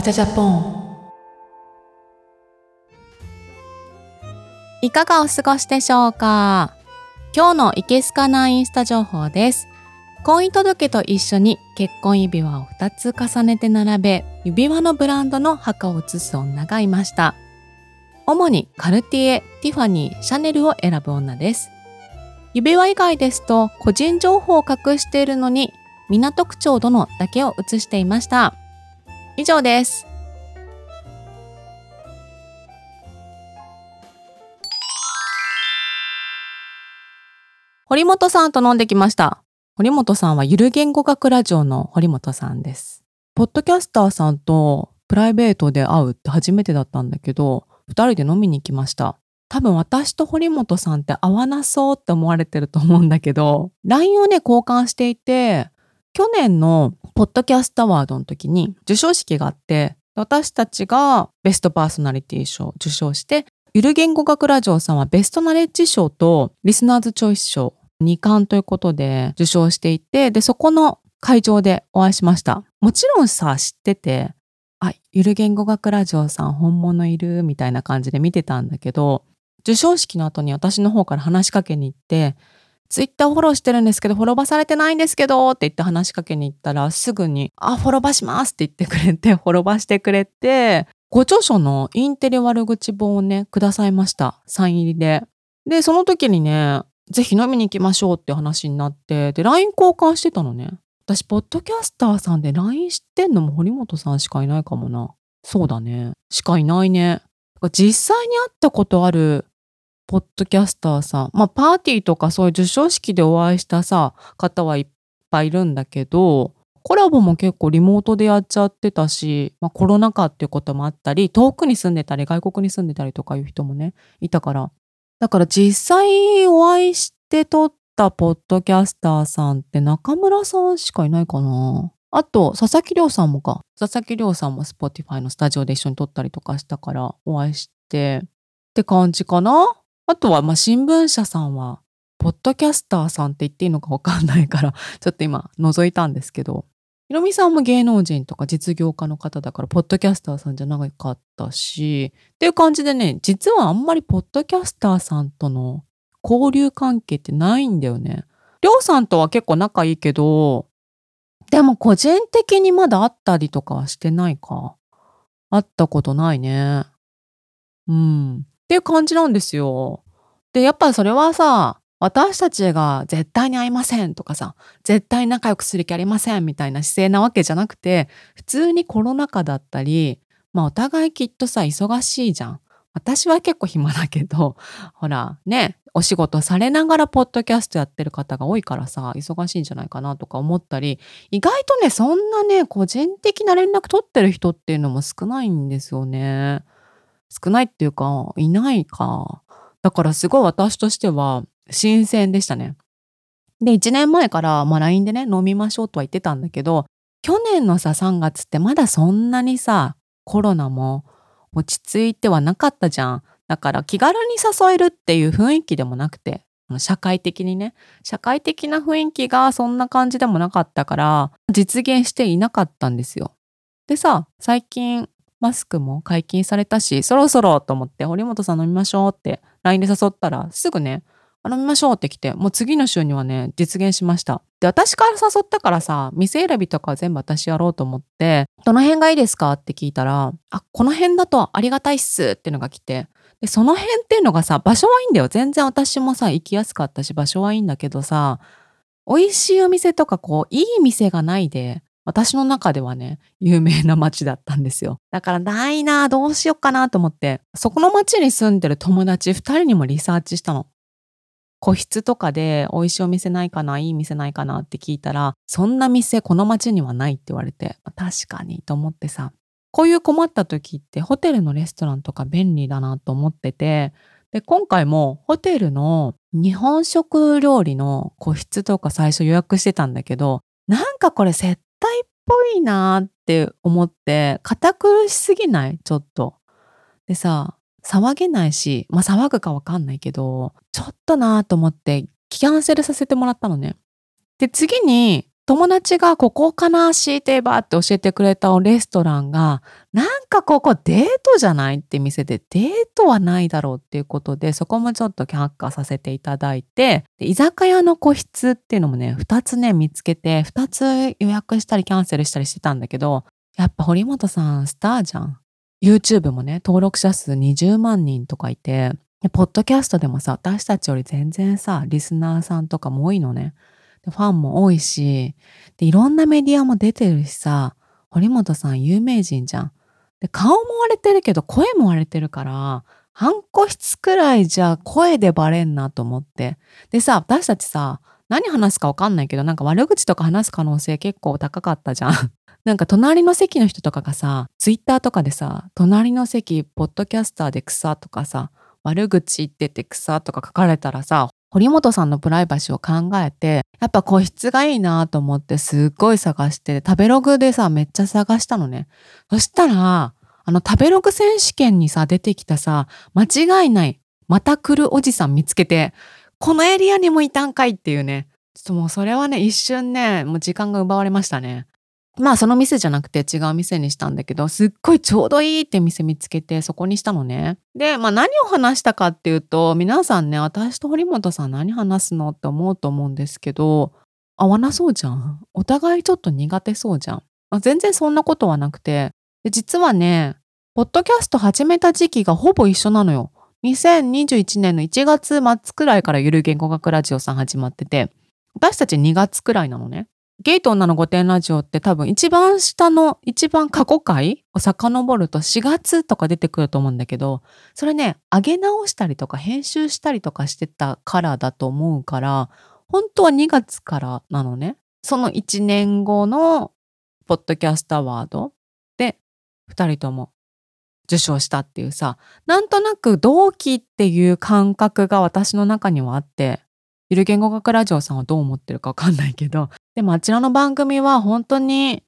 わちゃジャポンいかがお過ごしでしょうか？今日のいけすかなインスタ情報です。婚姻届と一緒に結婚指輪を2つ重ねて並べ、指輪のブランドの墓を写す女がいました。主にカルティエ、ティファニー、シャネルを選ぶ女です。指輪以外ですと個人情報を隠しているのに港区長殿だけを写していました。以上です。堀本さんと飲んできました。堀本さんはゆる言語学ラジオの堀本さんです。ポッドキャスターさんとプライベートで会うって初めてだったんだけど、二人で飲みに行きました。多分私と堀本さんって合わなそうって思われてると思うんだけど、LINE をね、交換していて、去年のポッドキャストアワードの時に授賞式があって、私たちがベストパーソナリティ賞を受賞して、ゆる言語学ラジオさんはベストナレッジ賞とリスナーズチョイス賞2冠ということで受賞していて、で、そこの会場でお会いしました。もちろんさ、知ってて、あ、ゆる言語学ラジオさん本物いるみたいな感じで見てたんだけど、授賞式の後に私の方から話しかけに行って、ツイッターフォローしてるんですけど、フォロバされてないんですけど、って言って話しかけに行ったら、すぐに、あ、フォロバしますって言ってくれて、フォロバしてくれて、ご著書のインテリ悪口本をね、くださいました。サイン入りで。で、その時にね、ぜひ飲みに行きましょうって話になって、で、LINE 交換してたのね。私、ポッドキャスターさんで LINE 知ってんのも堀本さんしかいないかもな。そうだね。しかいないね。実際に会ったことあるポッドキャスターさん。まあ、パーティーとかそういう授賞式でお会いしたさ、方はいっぱいいるんだけど、コラボも結構リモートでやっちゃってたし、まあ、コロナ禍っていうこともあったり、遠くに住んでたり、外国に住んでたりとかいう人もね、いたから。だから実際お会いして撮ったポッドキャスターさんって中村さんしかいないかな。あと、佐々木亮さんもか。佐々木亮さんも Spotify のスタジオで一緒に撮ったりとかしたからお会いして、って感じかな。あとは、ま、新聞社さんは、ポッドキャスターさんって言っていいのかわかんないから、ちょっと今覗いたんですけど、ひろみさんも芸能人とか実業家の方だから、ポッドキャスターさんじゃなかったし、っていう感じでね、実はあんまりポッドキャスターさんとの交流関係ってないんだよね。りょうさんとは結構仲いいけど、でも個人的にまだ会ったりとかはしてないか。会ったことないね。うん。っていう感じなんですよ。で、やっぱそれはさ、私たちが絶対に会いませんとかさ、絶対仲良くする気ありませんみたいな姿勢なわけじゃなくて、普通にコロナ禍だったり、まあお互いきっとさ、忙しいじゃん。私は結構暇だけど、ほら、ね、お仕事されながらポッドキャストやってる方が多いからさ、忙しいんじゃないかなとか思ったり、意外とね、そんなね、個人的な連絡取ってる人っていうのも少ないんですよね。少ないっていうか、いないか。だからすごい私としては新鮮でしたね。で、1年前から、まあ、LINE でね、飲みましょうとは言ってたんだけど、去年のさ、3月ってまだそんなにさ、コロナも落ち着いてはなかったじゃん。だから気軽に誘えるっていう雰囲気でもなくて、社会的にね、社会的な雰囲気がそんな感じでもなかったから、実現していなかったんですよ。でさ、最近マスクも解禁されたし、そろそろと思って、堀本さん飲みましょうって LINE で誘ったら、すぐね、飲みましょうって来て、もう次の週にはね、実現しました。で、私から誘ったからさ、店選びとか全部私やろうと思って、どの辺がいいですかって聞いたら、あ、この辺だとありがたいっすっていうのが来て、で、その辺っていうのがさ、場所はいいんだよ。全然私もさ、行きやすかったし、場所はいいんだけどさ、美味しいお店とかこう、いい店がないで、私の中ではね、有名な街だったんですよ。だからないなどうしようかなと思って、そこの街に住んでる友達2人にもリサーチしたの。個室とかで美味しいお店ないかないい店ないかなって聞いたら、そんな店この街にはないって言われて、確かにと思ってさ、こういう困った時ってホテルのレストランとか便利だなと思ってて、で、今回もホテルの日本食料理の個室とか最初予約してたんだけど、なんかこれ接体っぽいなって思って、堅苦しすぎないちょっと。でさ、騒げないし、まあ騒ぐかわかんないけど、ちょっとなと思ってキャンセルさせてもらったのね。で、次に友達がここかな強いて言えばって教えてくれたレストランが、なんかここデートじゃないって店でデートはないだろうっていうことで、そこもちょっと却下させていただいて、居酒屋の個室っていうのもね、2つね、見つけて、2つ予約したりキャンセルしたりしてたんだけど、やっぱ堀本さんスターじゃん。YouTube もね、登録者数20万人とかいて、ポッドキャストでもさ、私たちより全然さ、リスナーさんとかも多いのね。でファンも多いしで、いろんなメディアも出てるしさ、堀本さん有名人じゃん。で、顔も割れてるけど声も割れてるから、半個室くらいじゃ声でバレんなと思って。でさ、私たちさ、何話すかわかんないけど、なんか悪口とか話す可能性結構高かったじゃん。なんか隣の席の人とかがさ、ツイッターとかでさ、隣の席、ポッドキャスターで草とかさ、悪口言ってて草とか書かれたらさ、堀本さんのプライバシーを考えて、やっぱ個室がいいなと思ってすっごい探して、食べログでさ、めっちゃ探したのね。そしたら、あの食べログ選手権にさ、出てきたさ、間違いない、また来るおじさん見つけて、このエリアにもいたんかいっていうね。ちょっともうそれはね、一瞬ね、もう時間が奪われましたね。まあその店じゃなくて違う店にしたんだけど、すっごいちょうどいいって店見つけてそこにしたのね。で、まあ何を話したかっていうと、皆さんね、私と堀本さん何話すのって思うと思うんですけど、合わなそうじゃん。お互いちょっと苦手そうじゃん。まあ、全然そんなことはなくて、で実はね、ポッドキャスト始めた時期がほぼ一緒なのよ。2021年の1月末くらいからゆる言語学ラジオさん始まってて、私たち2月くらいなのね。ゲイと女の御殿ラジオって多分一番下の一番過去回を遡ると4月とか出てくると思うんだけど、それね、上げ直したりとか編集したりとかしてたからだと思うから、本当は2月からなのね。その1年後のポッドキャストアワードで2人とも受賞したっていうさ、なんとなく同期っていう感覚が私の中にはあって、ゆる言語学ラジオさんはどう思ってるかわかんないけど、でもあちらの番組は本当に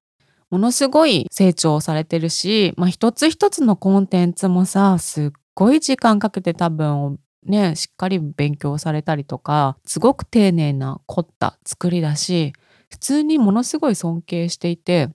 ものすごい成長されてるし、まあ一つ一つのコンテンツもさ、すっごい時間かけて多分ね、しっかり勉強されたりとか、すごく丁寧な凝った作りだし、普通にものすごい尊敬していて、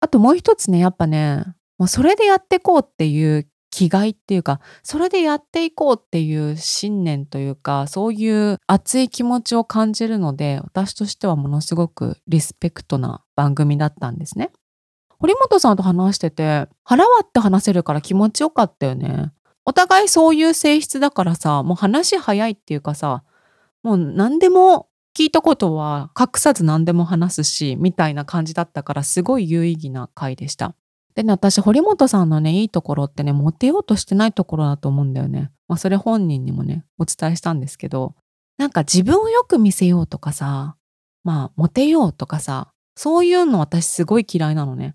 あともう一つね、やっぱね、もうそれでやってこうっていう気概っていうか、それでやっていこうっていう信念というか、そういう熱い気持ちを感じるので、私としてはものすごくリスペクトな番組だったんですね。堀本さんと話してて、腹割って話せるから気持ちよかったよね。お互いそういう性質だからさ、もう話早いっていうかさ、もう何でも聞いたことは隠さず何でも話すし、みたいな感じだったからすごい有意義な回でした。でね、私、堀本さんのね、いいところってね、モテようとしてないところだと思うんだよね。まあ、それ本人にもね、お伝えしたんですけど、なんか自分をよく見せようとかさ、まあ、モテようとかさ、そういうの私すごい嫌いなのね。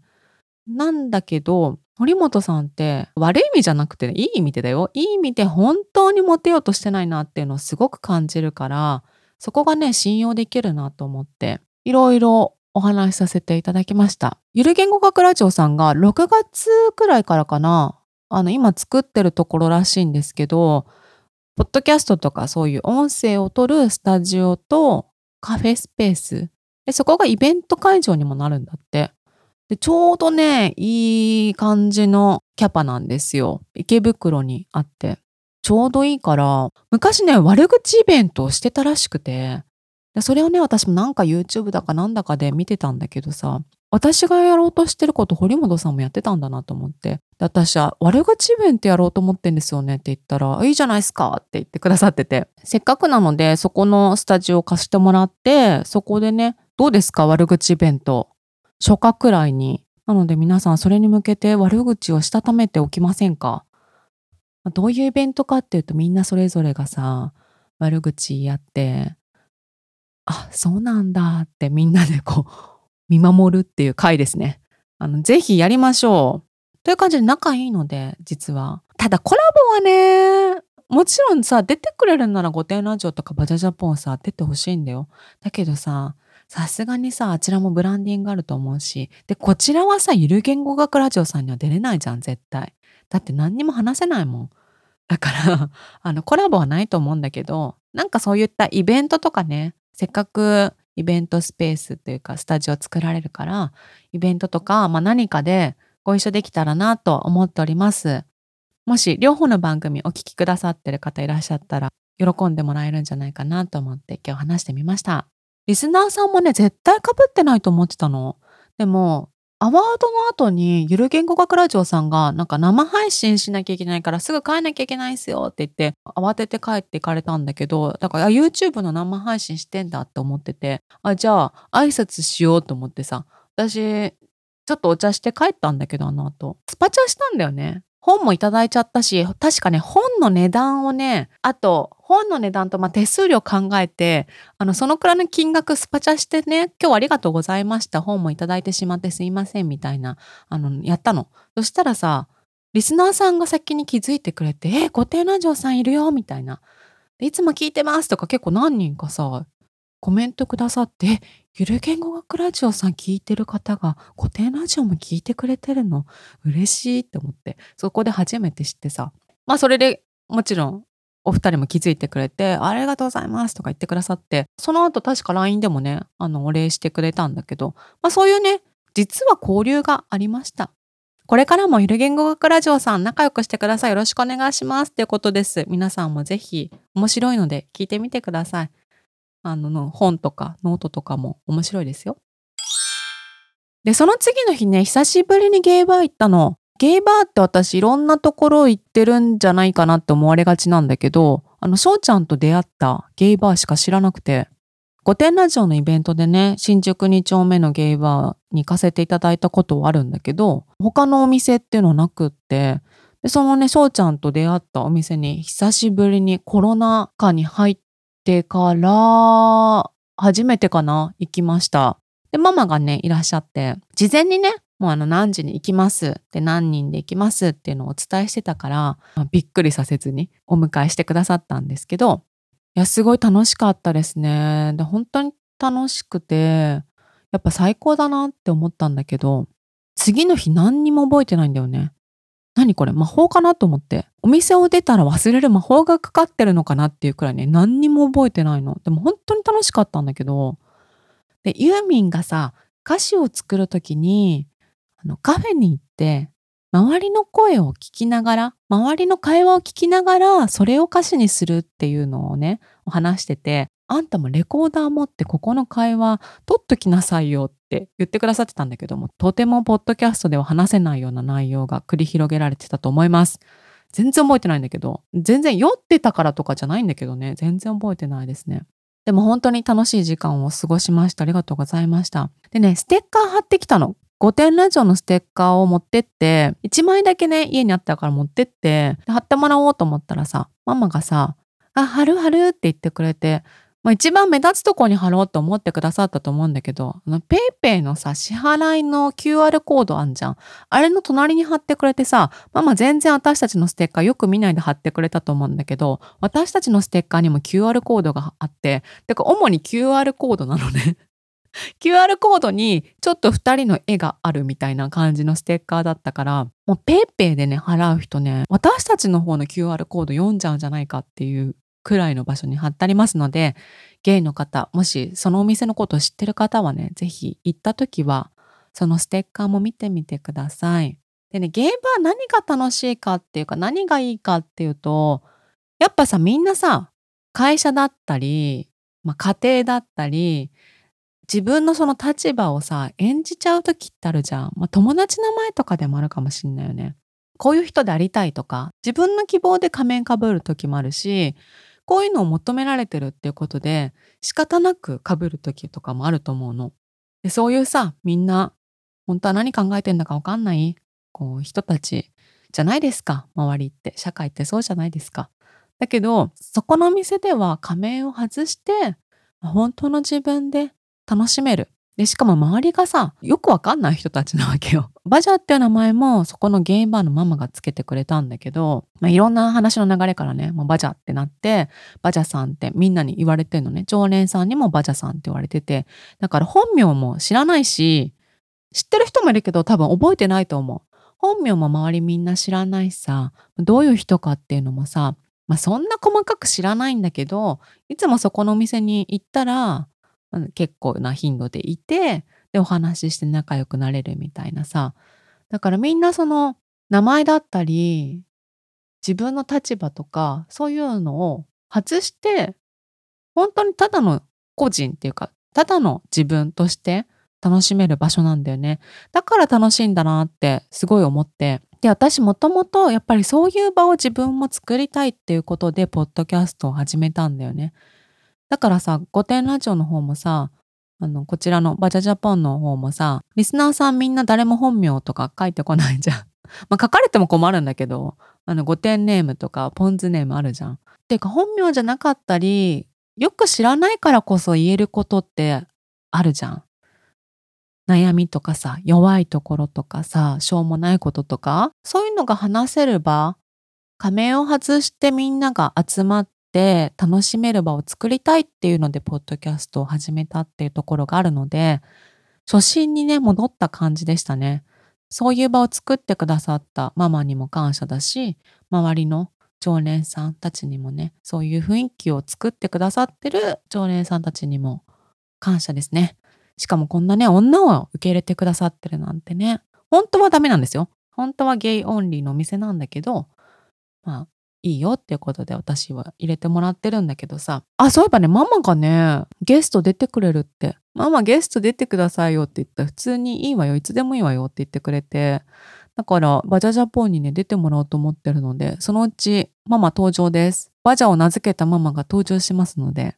なんだけど、堀本さんって悪い意味じゃなくて、いい意味でだよ。いい意味で本当にモテようとしてないなっていうのをすごく感じるから、そこがね、信用できるなと思って、いろいろお話しさせていただきました。ゆる言語学ラジオさんが6月くらいからかな、あの、今作ってるところらしいんですけど、ポッドキャストとかそういう音声を撮るスタジオとカフェスペース。でそこがイベント会場にもなるんだって。でちょうどね、いい感じのキャパなんですよ。池袋にあって。ちょうどいいから、昔ね、悪口イベントをしてたらしくて、それをね、私もなんか YouTube だかなんだかで見てたんだけどさ、私がやろうとしてること堀本さんもやってたんだなと思って。で私は悪口イベントやろうと思ってんですよねって言ったら、いいじゃないですかって言ってくださってて。せっかくなので、そこのスタジオを貸してもらって、そこでね、どうですか悪口イベント。初夏くらいに。なので皆さんそれに向けて悪口をしたためておきませんかどういうイベントかっていうとみんなそれぞれがさ、悪口言い合って、あ、そうなんだってみんなでこう、見守るっていう回ですね。あの、ぜひやりましょう。という感じで仲いいので、実は。ただコラボはね、もちろんさ、出てくれるなら御殿ラジオとかバジャジャポンさ、出てほしいんだよ。だけどさ、さすがにさ、あちらもブランディングあると思うし、で、こちらはさ、ゆる言語学ラジオさんには出れないじゃん、絶対。だって何にも話せないもん。だからあの、コラボはないと思うんだけど、なんかそういったイベントとかね、せっかくイベントスペースというかスタジオ作られるからイベントとか、まあ、何かでご一緒できたらなと思っております。もし両方の番組お聞きくださってる方いらっしゃったら喜んでもらえるんじゃないかなと思って今日話してみました。リスナーさんもね絶対かぶってないと思ってたの。でもアワードの後にゆる言語学ラジオさんがなんか生配信しなきゃいけないからすぐ帰んなきゃいけないっすよって言って慌てて帰っていかれたんだけどだから YouTube の生配信してんだって思っててあじゃあ挨拶しようと思ってさ私ちょっとお茶して帰ったんだけどあの後。スパチャしたんだよね。本もいただいちゃったし、確かね、本の値段をね、あと、本の値段と、まあ、手数料考えて、あの、そのくらいの金額スパチャしてね、今日はありがとうございました。本もいただいてしまってすいません、みたいな、あの、やったの。そしたらさ、リスナーさんが先に気づいてくれて、え、固定ラジオさんいるよ、みたいな。いつも聞いてますとか結構何人かさ、コメントくださって、ゆる言語学ラジオさん聞いてる方が固定ラジオも聞いてくれてるの嬉しいって思って、そこで初めて知ってさ。まあそれでもちろんお二人も気づいてくれて、ありがとうございますとか言ってくださって、その後確か LINE でもね、あのお礼してくれたんだけど、まあそういうね、実は交流がありました。これからもゆる言語学ラジオさん仲良くしてください。よろしくお願いしますってことです。皆さんもぜひ面白いので聞いてみてください。あの本とかノートとかも面白いですよ。で、その次の日ね、久しぶりにゲイバー行ったの。ゲイバーって私いろんなところ行ってるんじゃないかなって思われがちなんだけど、あの、翔ちゃんと出会ったゲイバーしか知らなくて、御殿ラジオのイベントでね、新宿2丁目のゲイバーに行かせていただいたことはあるんだけど、他のお店っていうのはなくって、で、そのね、翔ちゃんと出会ったお店に久しぶりにコロナ禍に入っってから、初めてかな？行きました。で、ママがね、いらっしゃって、事前にね、もうあの何時に行きますで何人で行きますっていうのをお伝えしてたから、まあ、びっくりさせずにお迎えしてくださったんですけど、いや、すごい楽しかったですね。で、本当に楽しくて、やっぱ最高だなって思ったんだけど、次の日何にも覚えてないんだよね。何これ魔法かなと思って。お店を出たら忘れる魔法がかかってるのかなっていうくらいね、何にも覚えてないの。でも本当に楽しかったんだけど、で、ユーミンがさ、歌詞を作るときに、あの、カフェに行って、周りの声を聞きながら、周りの会話を聞きながら、それを歌詞にするっていうのをね、お話してて、あんたもレコーダー持ってここの会話取っときなさいよって言ってくださってたんだけども、とてもポッドキャストでは話せないような内容が繰り広げられてたと思います。全然覚えてないんだけど、全然酔ってたからとかじゃないんだけどね、全然覚えてないですね。でも本当に楽しい時間を過ごしました。ありがとうございました。でね、ステッカー貼ってきたの。5点ラジオのステッカーを持ってって、1枚だけね、家にあったから持ってって、貼ってもらおうと思ったらさ、ママがさ、あ、貼る貼るって言ってくれて、まあ、一番目立つとこに貼ろうと思ってくださったと思うんだけど、あの、 PayPay のさ、支払いの QR コードあんじゃん。あれの隣に貼ってくれてさ、ママ全然私たちのステッカーよく見ないで貼ってくれたと思うんだけど、私たちのステッカーにも QR コードがあって、てか主に QR コードなのね。QR コードにちょっと2人の絵があるみたいな感じのステッカーだったから、もう PayPay でね、払う人ね、私たちの方の QR コード読んじゃうんじゃないかっていうくらいの場所に貼ってありますので、ゲイの方、もしそのお店のことを知ってる方はね、ぜひ行った時は、そのステッカーも見てみてください。でね、ゲイバー何が楽しいかっていうか、何がいいかっていうと、やっぱさ、みんなさ、会社だったり、まあ、家庭だったり、自分のその立場をさ、演じちゃう時ってあるじゃん。まあ、友達の前とかでもあるかもしんないよね。こういう人でありたいとか、自分の希望で仮面かぶる時もあるし、こういうのを求められてるっていうことで仕方なくかぶる時とかもあると思うの。でそういうさみんな本当は何考えてんだかわかんないこう人たちじゃないですか周りって社会ってそうじゃないですか。だけどそこの店では仮面を外して本当の自分で楽しめるで、しかも周りがさ、よくわかんない人たちなわけよ。バジャーっていう名前もそこのゲイバーのママがつけてくれたんだけど、まあ、いろんな話の流れからね、もうバジャってなって、バジャさんってみんなに言われてるのね。常連さんにもバジャさんって言われてて、だから本名も知らないし、知ってる人もいるけど多分覚えてないと思う。本名も周りみんな知らないしさ、どういう人かっていうのもさ、まあそんな細かく知らないんだけど、いつもそこのお店に行ったら、結構な頻度でいて、で、お話しして仲良くなれるみたいなさ。だからみんなその名前だったり、自分の立場とか、そういうのを外して、本当にただの個人っていうか、ただの自分として楽しめる場所なんだよね。だから楽しいんだなってすごい思って。で、私もともとやっぱりそういう場を自分も作りたいっていうことで、ポッドキャストを始めたんだよね。だからさ、御殿ラジオの方もさ、あの、こちらのバジャジャポンの方もさ、リスナーさんみんな誰も本名とか書いてこないじゃん。まあ書かれても困るんだけど、あの、御殿ネームとかポンズネームあるじゃん。っていうか本名じゃなかったり、よく知らないからこそ言えることってあるじゃん。悩みとかさ、弱いところとかさ、しょうもないこととか、そういうのが話せる場、仮面を外してみんなが集まって楽しめる場を作りたいっていうので、ポッドキャストを始めたっていうところがあるので、初心にね、戻った感じでしたね。そういう場を作ってくださったママにも感謝だし、周りの常連さんたちにもね、そういう雰囲気を作ってくださってる常連さんたちにも感謝ですね。しかもこんなね、女を受け入れてくださってるなんてね、本当はダメなんですよ。本当はゲイオンリーのお店なんだけど、まあ、いいよっていうことで私は入れてもらってるんだけどさ。あ、そういえばね、ママがね、ゲスト出てくれるって。ママゲスト出てくださいよって言ったら普通にいいわよ、いつでもいいわよって言ってくれて。だから、バジャジャポンにね、出てもらおうと思ってるので、そのうちママ登場です。バジャを名付けたママが登場しますので、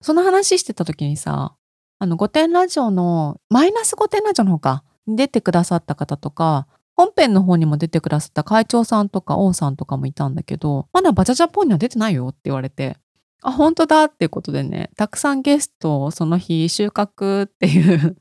その話してた時にさ、あの、御殿ラジオの、マイナス御殿ラジオの方か、出てくださった方とか、本編の方にも出てくださった会長さんとか王さんとかもいたんだけど、まだバチャジャポンには出てないよって言われて、あ、本当だっていうことでね、たくさんゲストをその日収穫っていう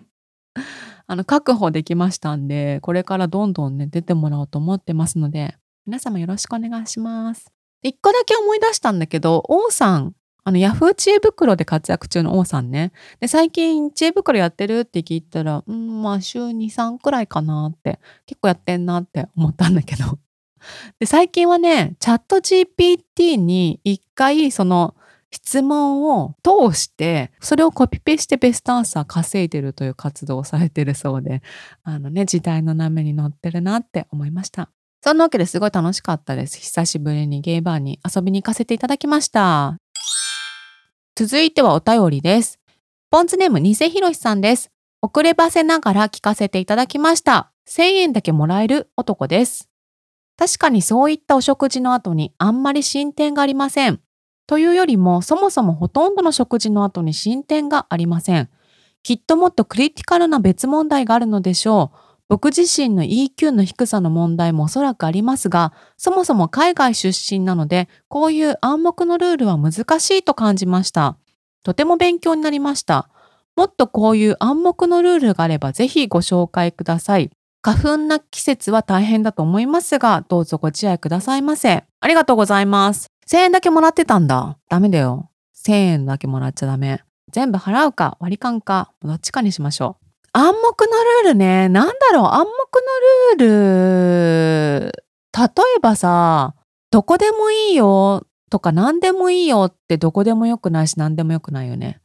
あの、確保できましたんで、これからどんどんね、出てもらおうと思ってますので、皆様よろしくお願いします。一個だけ思い出したんだけど、王さんあの、ヤフー知恵袋で活躍中の王さんね。で、最近知恵袋やってるって聞いたら、うん、まあ週2、3くらいかなって、結構やってんなって思ったんだけど。で、最近はね、チャット GPT に一回その質問を通して、それをコピペしてベストアンサー稼いでるという活動をされてるそうで、あのね、時代の波に乗ってるなって思いました。そんなわけですごい楽しかったです。久しぶりにゲイバーに遊びに行かせていただきました。続いてはお便りです。ポンツネームニセヒロシさんです。遅ればせながら聞かせていただきました。1000円だけもらえる男です。確かにそういったお食事の後にあんまり進展がありません。というよりもそもそもほとんどの食事の後に進展がありません。きっともっとクリティカルな別問題があるのでしょう。僕自身の EQ の低さの問題もおそらくありますが、そもそも海外出身なので、こういう暗黙のルールは難しいと感じました。とても勉強になりました。もっとこういう暗黙のルールがあればぜひご紹介ください。花粉な季節は大変だと思いますが、どうぞご自愛くださいませ。ありがとうございます。1000円だけもらってたんだ。ダメだよ。1000円だけもらっちゃダメ。全部払うか割り勘か、どっちかにしましょう。暗黙のルールね。なんだろう暗黙のルール。例えばさ、どこでもいいよとか何でもいいよってどこでもよくないし何でもよくないよね。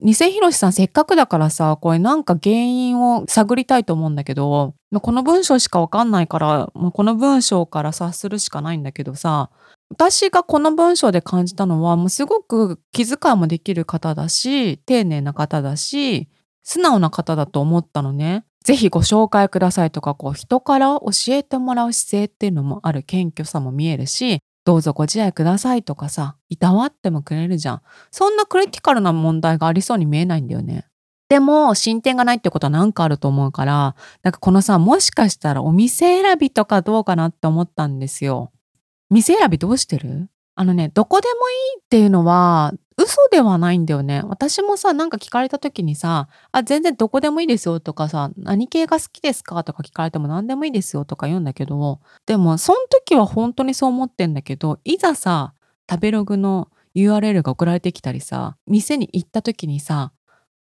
偽広さんせっかくだからさ、これなんか原因を探りたいと思うんだけど、この文章しかわかんないから、この文章から察するしかないんだけどさ、私がこの文章で感じたのは、もうすごく気遣いもできる方だし、丁寧な方だし、素直な方だと思ったのね。ぜひご紹介くださいとか、こう人から教えてもらう姿勢っていうのもある謙虚さも見えるし、どうぞご自愛くださいとかさ、いたわってもくれるじゃん。そんなクリティカルな問題がありそうに見えないんだよね。でも、進展がないってことは何かあると思うから、なんかこのさ、もしかしたらお店選びとかどうかなって思ったんですよ。店選びどうしてる？あのね、どこでもいいっていうのは、嘘ではないんだよね。私もさ、なんか聞かれた時にさ、あ、全然どこでもいいですよとかさ、何系が好きですか？とか聞かれても何でもいいですよとか言うんだけど、でも、その時は本当にそう思ってんだけど、いざさ、食べログの URL が送られてきたりさ、店に行った時にさ、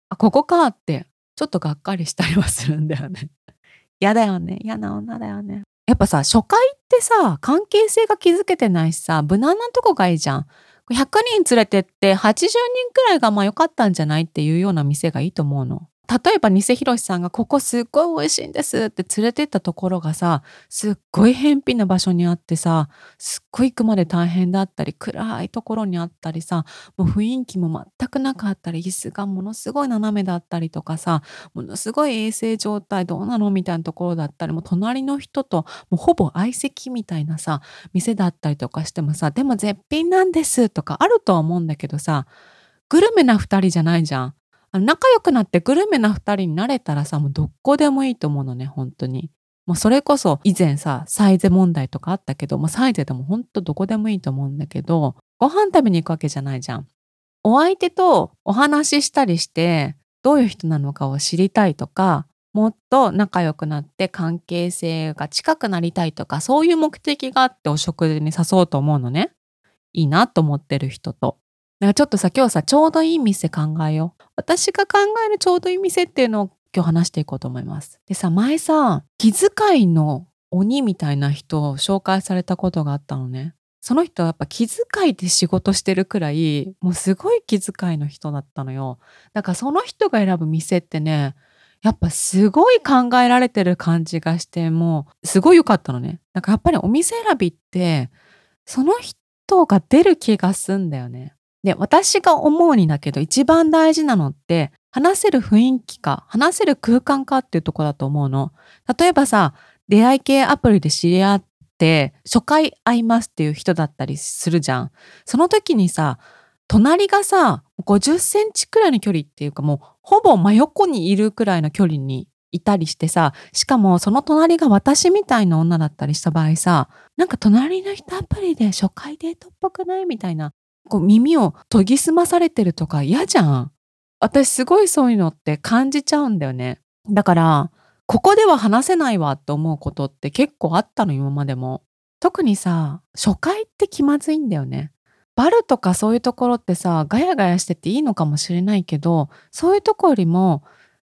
あ、ここかって、ちょっとがっかりしたりはするんだよね。嫌だよね。嫌な女だよね。やっぱさ、初回ってさ、関係性が築けてないしさ、無難なとこがいいじゃん。100人連れてって80人くらいがまあ良かったんじゃないっていうような店がいいと思うの。例えば、偽ひろしさんがここすっごい美味しいんですって連れてったところがさ、すっごい偏僻な場所にあってさ、すっごい行くまで大変だったり、暗いところにあったりさ、もう雰囲気も全くなかったり、椅子がものすごい斜めだったりとかさ、ものすごい衛生状態どうなのみたいなところだったり、もう隣の人ともうほぼ相席みたいなさ、店だったりとかしてもさ、でも絶品なんですとかあるとは思うんだけどさ、グルメな二人じゃないじゃん。仲良くなってグルメな二人になれたらさ、もうどこでもいいと思うのね、本当に。もうそれこそ以前さ、サイゼ問題とかあったけど、もうサイゼでも本当どこでもいいと思うんだけど、ご飯食べに行くわけじゃないじゃん。お相手とお話ししたりして、どういう人なのかを知りたいとか、もっと仲良くなって関係性が近くなりたいとか、そういう目的があってお食事に誘うと思うのね。いいなと思ってる人と。だかちょっとさ、今日さ、ちょうどいい店考えよう。私が考えるちょうどいい店っていうのを今日話していこうと思います。でさ、前さ、気遣いの鬼みたいな人を紹介されたことがあったのね。その人はやっぱ気遣いで仕事してるくらい、もうすごい気遣いの人だったのよ。だからその人が選ぶ店ってね、やっぱすごい考えられてる感じがして、もうすごい良かったのね。なんかやっぱりお店選びって、その人が出る気がすんだよね。で、私が思うにだけど一番大事なのって話せる雰囲気か、話せる空間かっていうとこだと思うの。例えばさ、出会い系アプリで知り合って初回会いますっていう人だったりするじゃん。その時にさ、隣がさ、50センチくらいの距離っていうかもうほぼ真横にいるくらいの距離にいたりしてさ、しかもその隣が私みたいな女だったりした場合さ、なんか隣の人アプリで初回デートっぽくないみたいなこう耳を研ぎ澄まされてるとか嫌じゃん。私すごいそういうのって感じちゃうんだよね。だから、ここでは話せないわって思うことって結構あったの、今までも。特にさ、初回って気まずいんだよね。バルとかそういうところってさ、ガヤガヤしてていいのかもしれないけど、そういうとこよりも、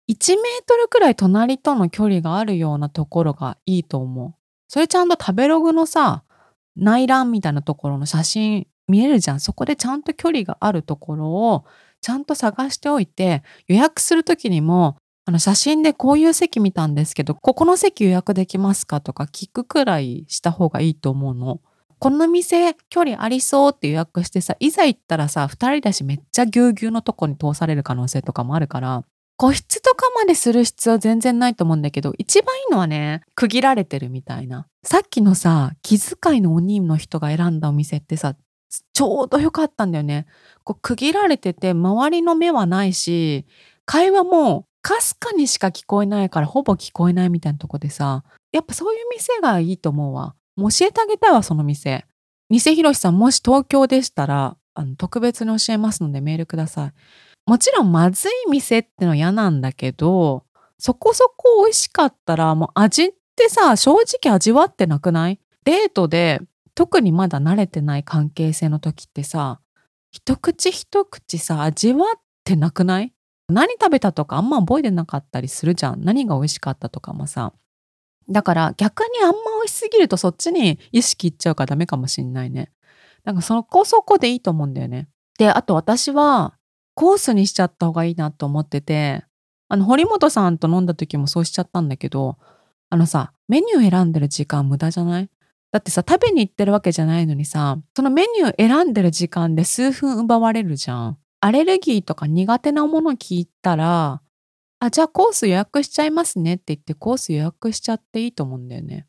1メートルくらい隣との距離があるようなところがいいと思う。それちゃんと食べログのさ、内覧みたいなところの写真見えるじゃん。そこでちゃんと距離があるところをちゃんと探しておいて、予約するときにも、あの写真でこういう席見たんですけど、ここの席予約できますかとか聞くくらいした方がいいと思うの。この店距離ありそうって予約してさ、いざ行ったらさ、二人だしめっちゃぎゅうぎゅうのとこに通される可能性とかもあるから、個室とかまでする必要全然ないと思うんだけど、一番いいのはね、区切られてるみたいな。さっきのさ、気遣いのお兄の人が選んだお店ってさ、ちょうど良かったんだよね。こう区切られてて周りの目はないし会話もかすかにしか聞こえないからほぼ聞こえないみたいなとこでさやっぱそういう店がいいと思うわ。教えてあげたいわその店。偽ひろしさんもし東京でしたらあの特別に教えますのでメールください。もちろんまずい店っての嫌なんだけどそこそこ美味しかったらもう味ってさ正直味わってなくない？デートで特にまだ慣れてない関係性の時ってさ一口一口さ味わってなくない？何食べたとかあんま覚えてなかったりするじゃん。何が美味しかったとかもさ。だから逆にあんま美味しすぎるとそっちに意識いっちゃうからダメかもしんないね。なんかそこそこでいいと思うんだよね。であと私はコースにしちゃった方がいいなと思っててあの堀本さんと飲んだ時もそうしちゃったんだけどあのさメニュー選んでる時間無駄じゃない？だってさ、食べに行ってるわけじゃないのにさ、そのメニュー選んでる時間で数分奪われるじゃん。アレルギーとか苦手なもの聞いたら、あ、じゃあコース予約しちゃいますねって言ってコース予約しちゃっていいと思うんだよね。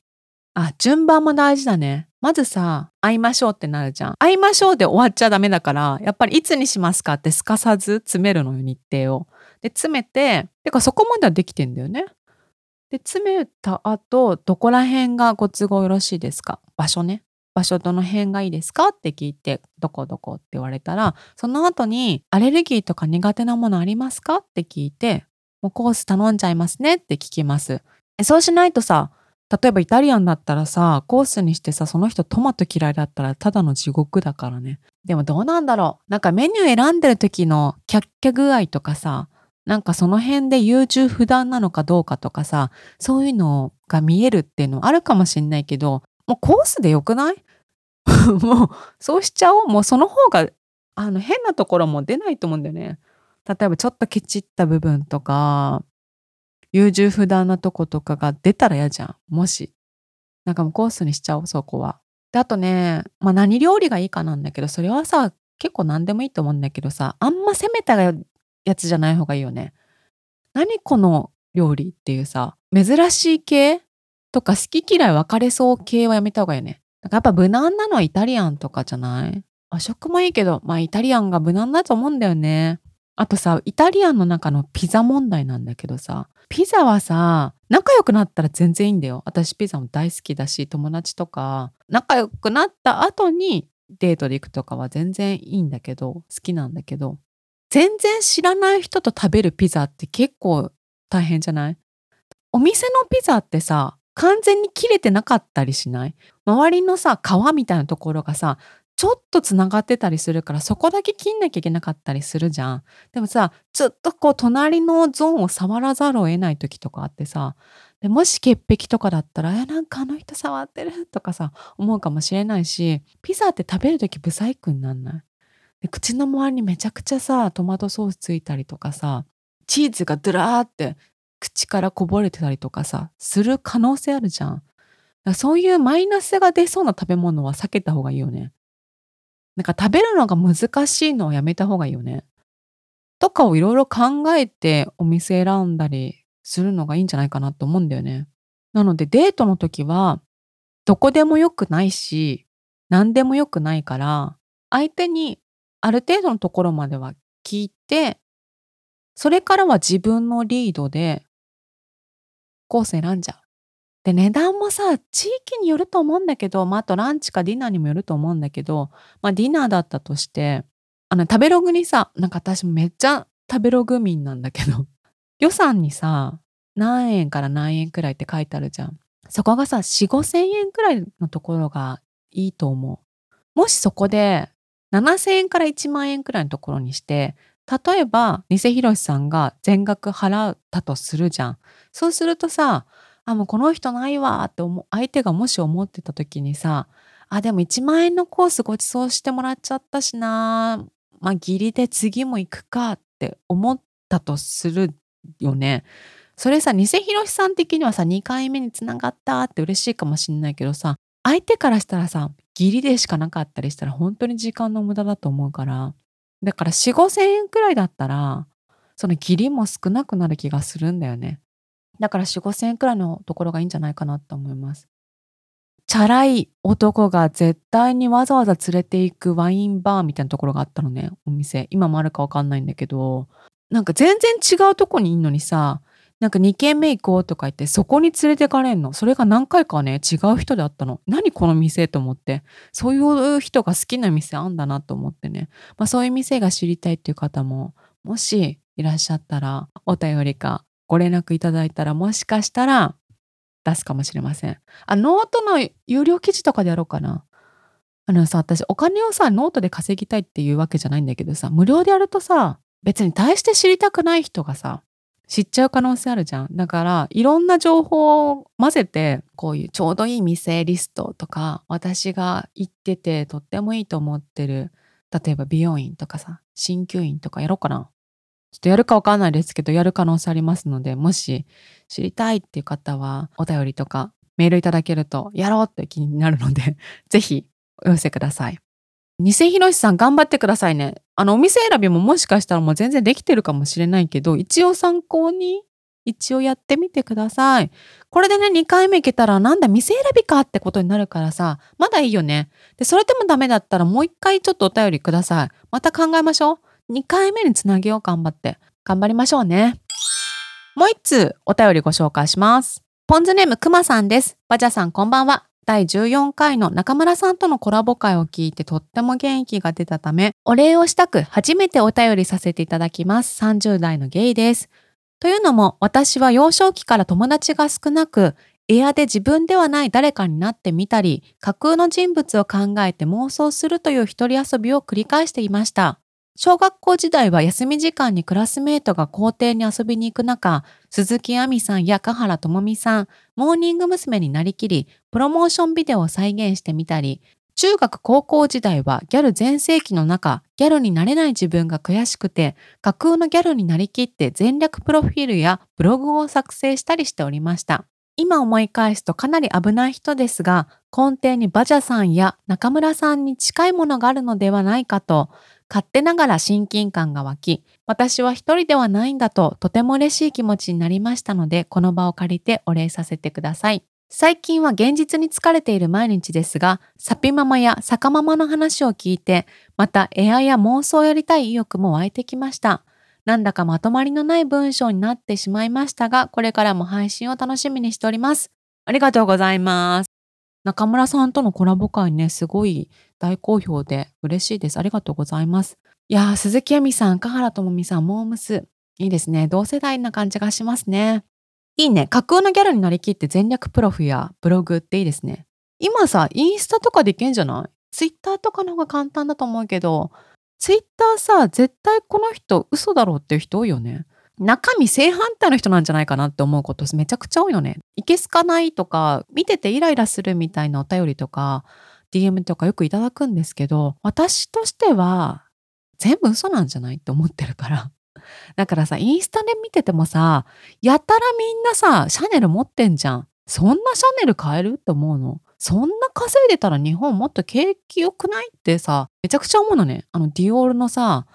あ、順番も大事だね。まずさ、会いましょうってなるじゃん。会いましょうで終わっちゃダメだから、やっぱりいつにしますかってすかさず詰めるのよ、日程を。で、詰めて、てかそこまではできてんだよね。で、詰めた後、どこら辺がご都合よろしいですか？場所ね。場所どの辺がいいですか？って聞いて、どこどこって言われたら、その後に、アレルギーとか苦手なものありますか？って聞いて、もうコース頼んじゃいますね？って聞きます。そうしないとさ、例えばイタリアンだったらさ、コースにしてさ、その人トマト嫌いだったらただの地獄だからね。でもどうなんだろう。なんかメニュー選んでる時のキャッキャ具合とかさ、なんかその辺で優柔不断なのかどうかとかさ、そういうのが見えるっていうのあるかもしんないけど、もうコースでよくない？もうそうしちゃおう。もうその方があの変なところも出ないと思うんだよね。例えばちょっとケチった部分とか優柔不断なとことかが出たら嫌じゃん。もし。なんかもうコースにしちゃおうそこは。であとねまあ何料理がいいかなんだけどそれはさ結構何でもいいと思うんだけどさあんま攻めたやつじゃない方がいいよね何この料理っていうさ珍しい系とか好き嫌い分かれそう系はやめた方がいいよね。なんかやっぱ無難なのはイタリアンとかじゃない？和食もいいけど、まあイタリアンが無難だと思うんだよね。あとさ、イタリアンの中のピザ問題なんだけどさ、ピザはさ、仲良くなったら全然いいんだよ。私ピザも大好きだし、友達とか、仲良くなった後にデートで行くとかは全然いいんだけど、好きなんだけど、全然知らない人と食べるピザって結構大変じゃない？お店のピザってさ、完全に切れてなかったりしない？周りのさ、皮みたいなところがさ、ちょっとつながってたりするからそこだけ切んなきゃいけなかったりするじゃん。でもさ、ずっとこう隣のゾーンを触らざるを得ない時とかあってさ、でもし潔癖とかだったら、え、なんかあの人触ってるとかさ、思うかもしれないし、ピザって食べる時ブサイクになんない？で口の周りにめちゃくちゃさ、トマトソースついたりとかさ、チーズがドラーって口からこぼれてたりとかさ、する可能性あるじゃん。そういうマイナスが出そうな食べ物は避けた方がいいよね。なんか食べるのが難しいのはやめた方がいいよね。とかをいろいろ考えてお店選んだりするのがいいんじゃないかなと思うんだよね。なのでデートの時はどこでもよくないし何でもよくないから相手にある程度のところまでは聞いてそれからは自分のリードでコース選んじゃう。で、値段もさ、地域によると思うんだけど、まあ、あとランチかディナーにもよると思うんだけど、まあ、ディナーだったとして、あの、食べログにさ、なんか私めっちゃ食べログ民なんだけど、予算にさ、何円から何円くらいって書いてあるじゃん。そこがさ、4、5千円くらいのところがいいと思う。もしそこで、7000円から1万円くらいのところにして、例えば、偽宏さんが全額払ったとするじゃん。そうするとさ、あ、もうこの人ないわって、相手がもし思ってた時にさ、あ、でも1万円のコースご馳走してもらっちゃったしな、まあ、義理で次も行くかって思ったとするよね。それさ、偽宏さん的にはさ、2回目につながったって嬉しいかもしんないけどさ、相手からしたらさ、義理でしかなかったりしたら本当に時間の無駄だと思うから、だから4、5千円くらいだったら、その義理も少なくなる気がするんだよね。だから4、5千円くらいのところがいいんじゃないかなと思います。チャラい男が絶対にわざわざ連れて行くワインバーみたいなところがあったのね、お店。今もあるかわかんないんだけど、なんか全然違うとこにいんのにさ、なんか2軒目行こうとか言ってそこに連れてかれんの？それが何回かね、違う人であったの。何この店と思って。そういう人が好きな店あんだなと思ってね。まあそういう店が知りたいっていう方も、もしいらっしゃったら、お便りかご連絡いただいたら、もしかしたら出すかもしれません。あ、ノートの有料記事とかでやろうかな。あのさ、私お金をさ、ノートで稼ぎたいっていうわけじゃないんだけどさ、無料でやるとさ、別に大して知りたくない人がさ、知っちゃう可能性あるじゃん。だから、いろんな情報を混ぜて、こういうちょうどいい店リストとか、私が行っててとってもいいと思ってる、例えば美容院とかさ、鍼灸院とかやろうかな。ちょっとやるかわかんないですけど、やる可能性ありますので、もし知りたいっていう方は、お便りとかメールいただけると、やろうって気になるので、ぜひお寄せください。偽広さん頑張ってくださいね。あの、お店選びももしかしたらもう全然できてるかもしれないけど、一応参考に、一応やってみてください。これでね、2回目行けたら、なんだ、店選びかってことになるからさ、まだいいよね。で、それでもダメだったらもう一回ちょっとお便りください。また考えましょう。2回目につなげよう、頑張って。頑張りましょうね。もう一通お便りご紹介します。ポンズネームくまさんです。バジャさんこんばんは。第14回の中村さんとのコラボ会を聞いてとっても元気が出たため、お礼をしたく初めてお便りさせていただきます。30代のゲイです。というのも、私は幼少期から友達が少なく、エアで自分ではない誰かになってみたり、架空の人物を考えて妄想するという一人遊びを繰り返していました。小学校時代は休み時間にクラスメートが校庭に遊びに行く中、鈴木亜美さんや香原智美さん、モーニング娘。になりきり、プロモーションビデオを再現してみたり、中学高校時代はギャル全盛期の中、ギャルになれない自分が悔しくて、架空のギャルになりきって全略プロフィールやブログを作成したりしておりました。今思い返すとかなり危ない人ですが、根底にバジャさんや中村さんに近いものがあるのではないかと、勝手ながら親近感が湧き、私は一人ではないんだととても嬉しい気持ちになりましたので、この場を借りてお礼させてください。最近は現実に疲れている毎日ですが、サピママやサカママの話を聞いて、またエアや妄想をやりたい意欲も湧いてきました。なんだかまとまりのない文章になってしまいましたが、これからも配信を楽しみにしております。ありがとうございます。中村さんとのコラボ会ね、すごい大好評で嬉しいです。ありがとうございます。いやー、鈴木恵美さん、香原朋美さん、モームス。いいですね。同世代な感じがしますね。いいね。架空のギャルになりきって全略プロフやブログっていいですね。今さ、インスタとかでいけんじゃない？ツイッターとかの方が簡単だと思うけど、ツイッターさ、絶対この人嘘だろうっていう人多いよね。中身正反対の人なんじゃないかなって思うことめちゃくちゃ多いよね。いけすかないとか、見ててイライラするみたいなお便りとか、DM とかよくいただくんですけど、私としては全部嘘なんじゃないって思ってるから。だからさ、インスタで見ててもさ、やたらみんなさ、シャネル持ってんじゃん。そんなシャネル買えるって思うの？そんな稼いでたら日本もっと景気良くないってさ、めちゃくちゃ思うのね。あの、ディオールのさ、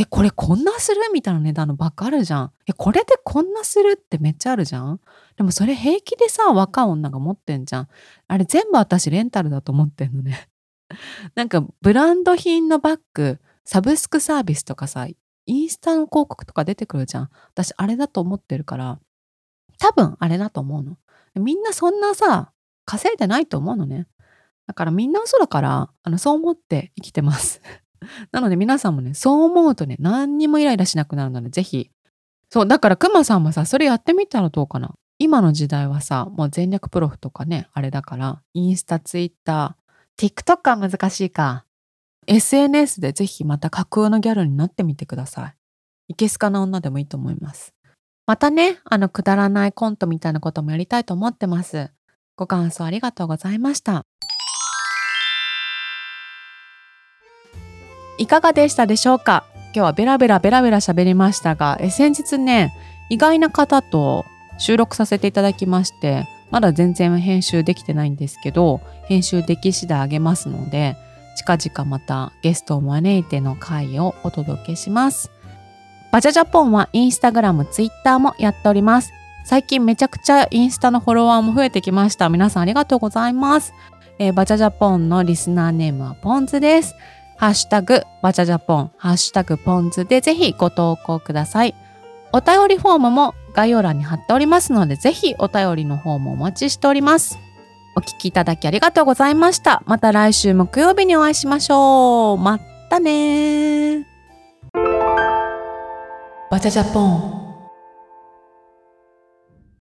え、これこんなする？みたいな値段のバッグあるじゃん。え、これでこんなするってめっちゃあるじゃん？でもそれ平気でさ、若い女が持ってんじゃん。あれ全部私レンタルだと思ってんのね。なんかブランド品のバッグ、サブスクサービスとかさ、インスタの広告とか出てくるじゃん。私、あれだと思ってるから、多分あれだと思うの。みんなそんなさ、稼いでないと思うのね。だからみんな嘘だから、あの、そう思って生きてます。なので皆さんもね、そう思うとね、何にもイライラしなくなるので、ぜひ。そう、だからクマさんもさ、それやってみたらどうかな。今の時代はさ、もう全略プロフとかね、あれだから、インスタ、ツイッター、TikTok は難しいか。SNS でぜひまた架空のギャルになってみてください。いけすかな女でもいいと思います。またね、あのくだらないコントみたいなこともやりたいと思ってます。ご感想ありがとうございました。いかがでしたでしょうか？今日はベラベラベラベラ喋りましたが、え先日ね、意外な方と収録させていただきまして、まだ全然編集できてないんですけど、編集でき次第あげますので、近々またゲストを招いての回をお届けします。バジャジャポンはインスタグラム、ツイッターもやっております。最近めちゃくちゃインスタのフォロワーも増えてきました。皆さんありがとうございます。えー、バジャジャポンのリスナーネームはポンズです。ハッシュタグバジャジャポン、ハッシュタグポンズでぜひご投稿ください。お便りフォームも概要欄に貼っておりますので、ぜひお便りの方もお待ちしております。お聞きいただきありがとうございました。また来週木曜日にお会いしましょう。またねバチャジャポン